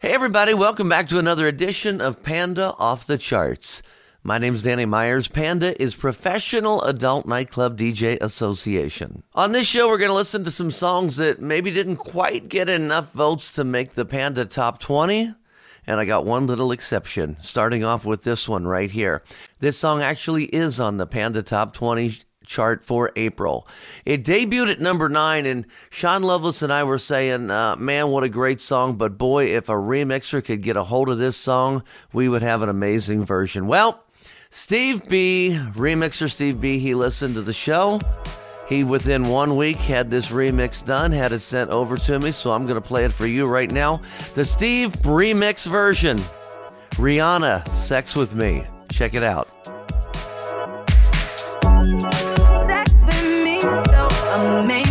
Hey, everybody, welcome back to another edition of Panda Off the Charts. My name is Danny Myers. Panda is Professional Adult Nightclub DJ Association. On this show, we're going to listen to some songs that maybe didn't quite get enough votes to make the Panda Top 20. And I got one little exception, starting off with this one right here. This song actually is on the Panda Top 20 chart for April. It debuted at number nine, and Sean Loveless and I were saying, uh, man, what a great song, but boy, if a remixer could get a hold of this song, we would have an amazing version. Well, Steve B, remixer Steve B, he listened to the show. He, within one week, had this remix done, had it sent over to me, so I'm going to play it for you right now. The Steve remix version Rihanna, Sex with Me. Check it out. Amazing.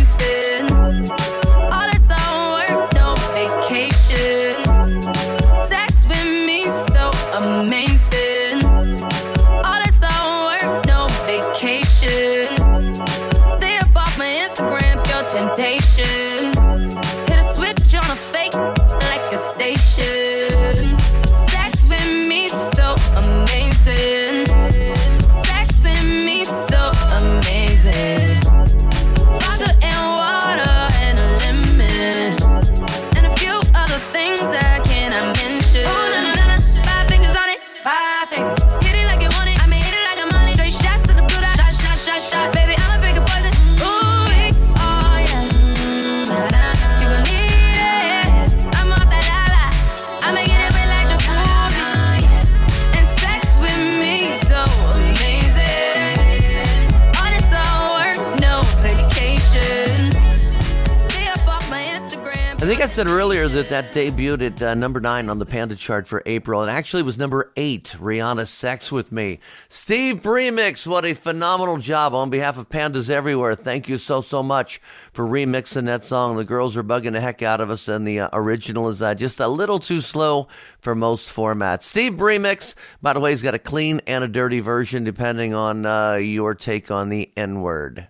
Said earlier that that debuted at uh, number nine on the Panda chart for April. It actually was number eight, Rihanna Sex With Me. Steve Remix, what a phenomenal job on behalf of Pandas everywhere. Thank you so, so much for remixing that song. The girls are bugging the heck out of us, and the uh, original is uh, just a little too slow for most formats. Steve Remix, by the way, he's got a clean and a dirty version depending on uh, your take on the N word.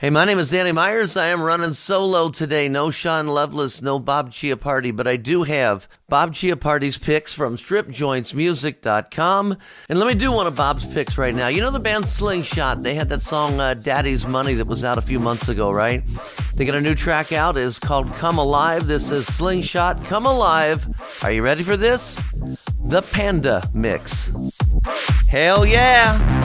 Hey, my name is Danny Myers. I am running solo today. No Sean Lovelace, no Bob Chiappardi, but I do have Bob Chiappardi's picks from stripjointsmusic.com. And let me do one of Bob's picks right now. You know the band Slingshot? They had that song uh, Daddy's Money that was out a few months ago, right? They got a new track out. It's called Come Alive. This is Slingshot Come Alive. Are you ready for this? The Panda Mix. Hell yeah!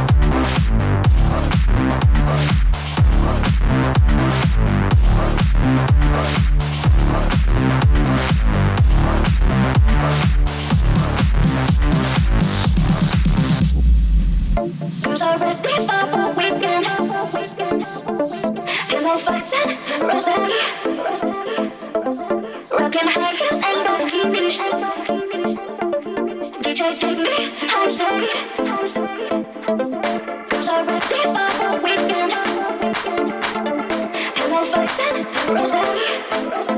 Fights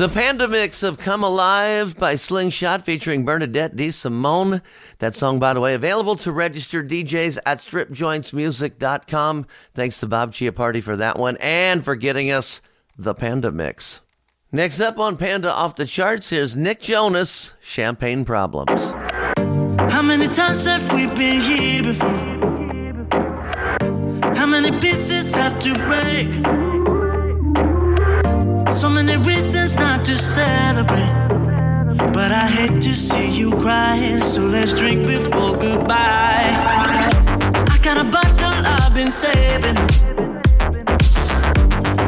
The Panda Mix of Come Alive by Slingshot featuring Bernadette D. Simone. That song, by the way, available to register DJs at stripjointsmusic.com. Thanks to Bob Chiappardi for that one and for getting us the Panda Mix. Next up on Panda Off the Charts, here's Nick Jonas, Champagne Problems. How many times have we been here before? How many pieces have to break? So many reasons not to celebrate. But I hate to see you cry, so let's drink before goodbye. I got a bottle I've been saving.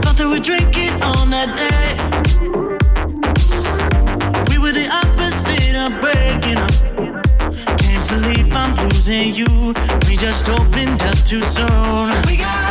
Thought that we'd drink it on that day. We were the opposite of breaking up. Can't believe I'm losing you. We just opened up too soon. We got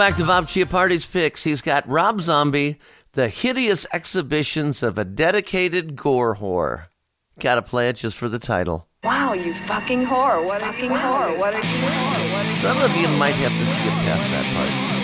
back to Bob Chiappardi's picks. He's got Rob Zombie, The Hideous Exhibitions of a Dedicated Gore Whore. Gotta play it just for the title. Wow, you fucking whore. What are you whore? What are you whore? What are you Some of you might have to skip past that part.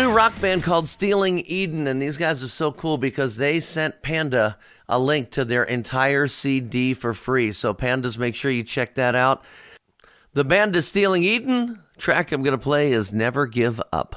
New rock band called Stealing Eden, and these guys are so cool because they sent Panda a link to their entire CD for free. So, Pandas, make sure you check that out. The band is Stealing Eden. Track I'm going to play is Never Give Up.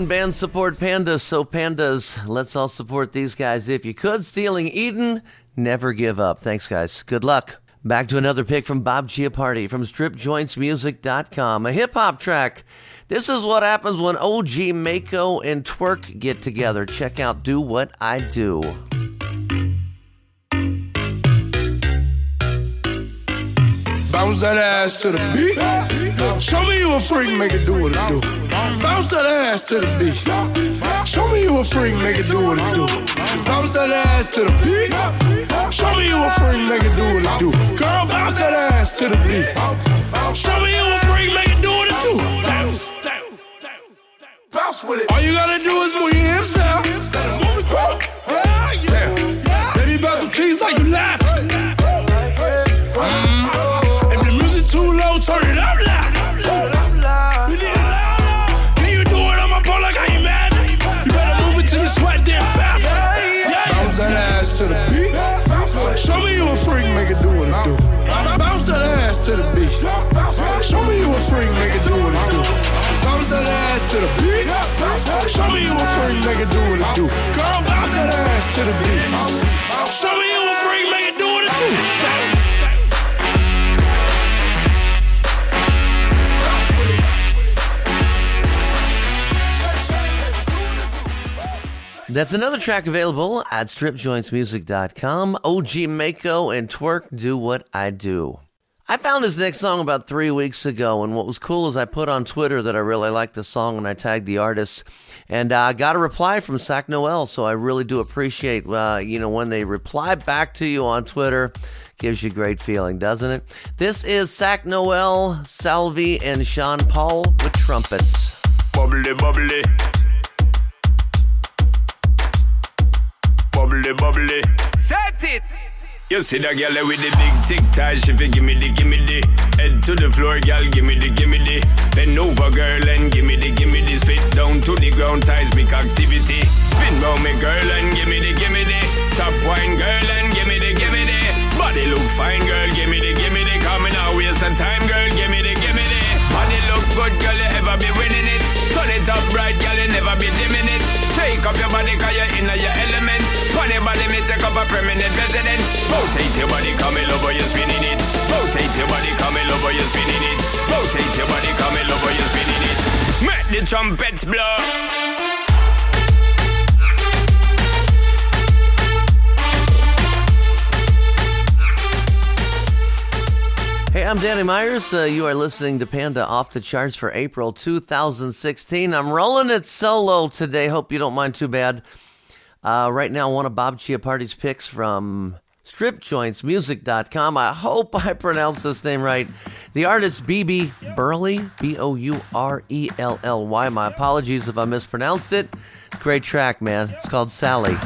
When bands support pandas. So, pandas, let's all support these guys if you could. Stealing Eden, never give up. Thanks, guys. Good luck. Back to another pick from Bob Chiappardi from StripJointsMusic.com. A hip hop track. This is what happens when OG Maco and Twerk get together. Check out Do What I Do. Bounce that ass to the beat. Show me you a freak, make it do what it do. Bounce that ass to the beat. Show me you a freak, make it do what it do. Bounce that ass to the beat. Show me you a freak, make it do what it do. Girl, bounce that ass to the beat. Show me you a freak, make it do what it do. Bounce. Bounce with it. All you gotta do is move your hips now. Yeah. Make it do what it do. Girl, bounce that ass to the beat. Show me you a freak, make it do what it do. That's another track available at stripjointsmusic.com. OG Maco and Twerk Do What I Do. I found this next song about three weeks ago, and what was cool is I put on Twitter that I really liked the song and I tagged the artist, and I uh, got a reply from Sak Noel, so I really do appreciate, uh, you know, when they reply back to you on Twitter. Gives you a great feeling, doesn't it? This is Sak Noel, Salvi, and Sean Paul with trumpets. Bubbly, bubbly. Bubbly, bubbly. Set it! You see that girl with the big tic tac, she fi gimme the, gimme the. Head to the floor, girl, gimme the, gimme the. Bend over, girl, and gimme the, gimme the. Spit down to the ground, seismic activity. Spin round me, girl, a permanent residence. Rotate your body, come in over, you're spinning it. Rotate your body, come in over, you're spinning it. Rotate your body, come in over, you're spinning it. Make the trumpets blow. Hey, I'm Danny Myers. Uh, you are listening to Panda Off the Charts for April 2016. I'm rolling it solo today. Hope you don't mind too bad. Uh, right now, one of Bob Chiappardi's picks from stripjointsmusic.com. I hope I pronounced this name right. The artist BB Bourelly, B O U R E L L Y. My apologies if I mispronounced it. Great track, man. It's called Sally.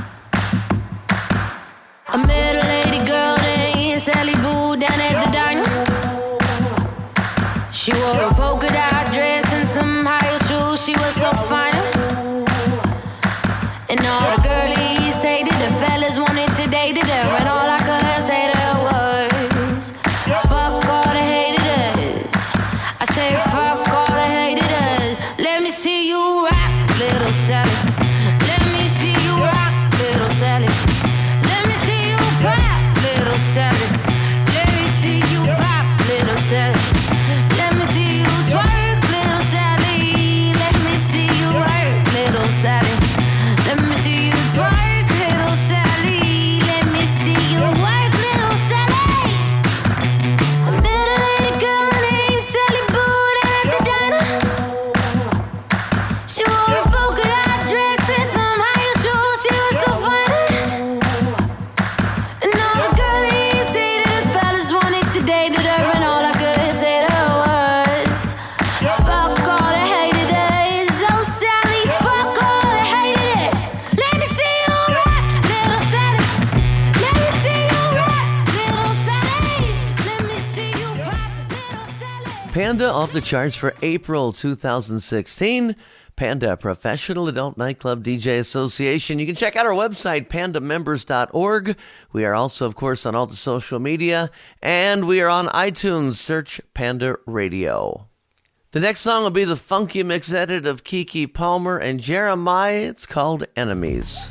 Panda off the charts for April 2016. Panda Professional Adult Nightclub DJ Association. You can check out our website, pandamembers.org. We are also, of course, on all the social media, and we are on iTunes. Search Panda Radio. The next song will be the funky mix edit of Keke Palmer and Jeremih. It's called Enemies.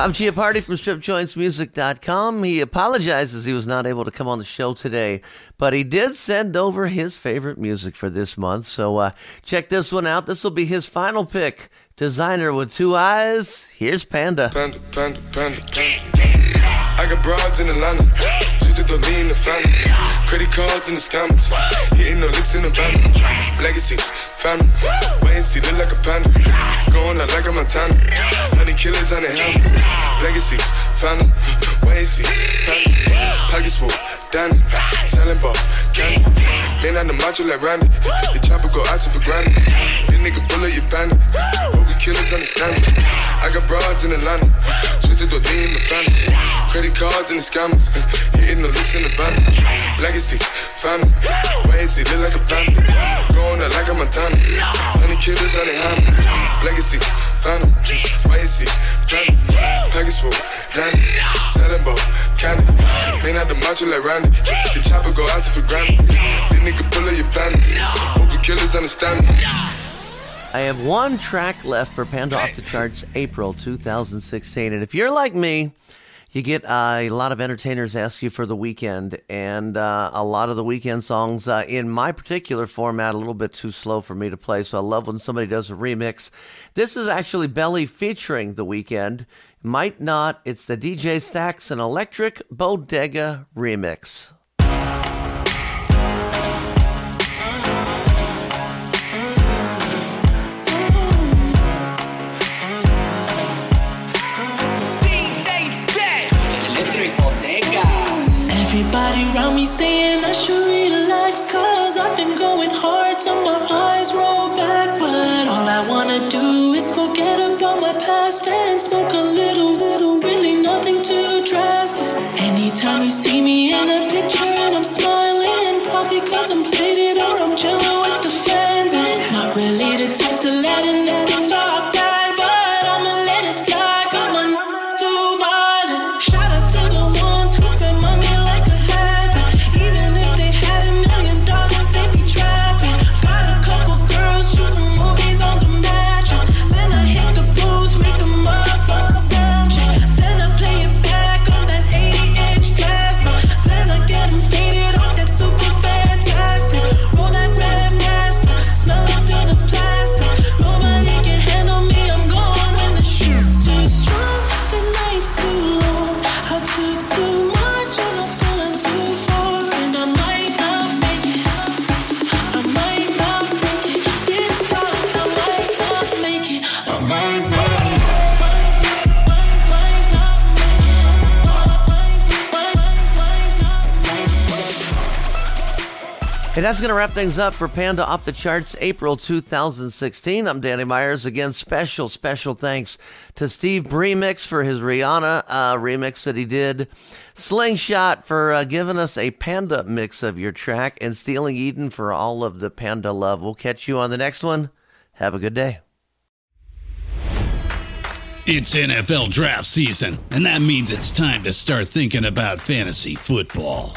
Bob Chiappardi from StripJointsMusic.com. He apologizes he was not able to come on the show today, but he did send over his favorite music for this month. So uh, check this one out. This will be his final pick. Desiigner with two eyes. Here's Panda. Panda, panda, panda, panda. I got broads in Atlanta. Just to lean the family. Credit cards in the scammers. Hitting the licks in the van. Legacies, family. Wait and see, look like a panda. Going out like a Montana. Honey killers on the helmets. Legacies, family. Wait and see, family. Pockets full, Danny. Selling ball, candy. Man on the macho like Randy. The chopper go out for granted. This nigga bullet, you bandit. Hope the killers understand it. I got broads in Atlanta. Twisted to lean the family. Credit cards and the scammers. Hitting the looks in the van. Legacy, family. Wait and see, look like a panda. Going out like a Montana. Honey killers on the hands. Legacy, Package full, Danny. Selling candy. The macho like Randy. The chopper go out to for granted. This nigga bullet, you bandit. Hope the killers understand me. I have one track left for Panda Off the Charts April 2016. And if you're like me, you get uh, a lot of entertainers ask you for the Weeknd, and uh, a lot of the Weeknd songs uh, in my particular format a little bit too slow for me to play. So I love when somebody does a remix. This is actually Belly featuring the Weeknd. Might not. It's the DJ Stacks and Electric Bodega remix. Everybody around me saying I should relax Cause I've been going hard till my eyes roll And that's going to wrap things up for Panda Off the Charts April 2016. I'm Danny Myers. Again, special, special thanks to Steve Remix for his Rihanna uh, remix that he did. Slingshot for uh, giving us a Panda mix of your track. And Stealing Eden for all of the Panda love. We'll catch you on the next one. Have a good day. It's NFL draft season, and that means it's time to start thinking about fantasy football.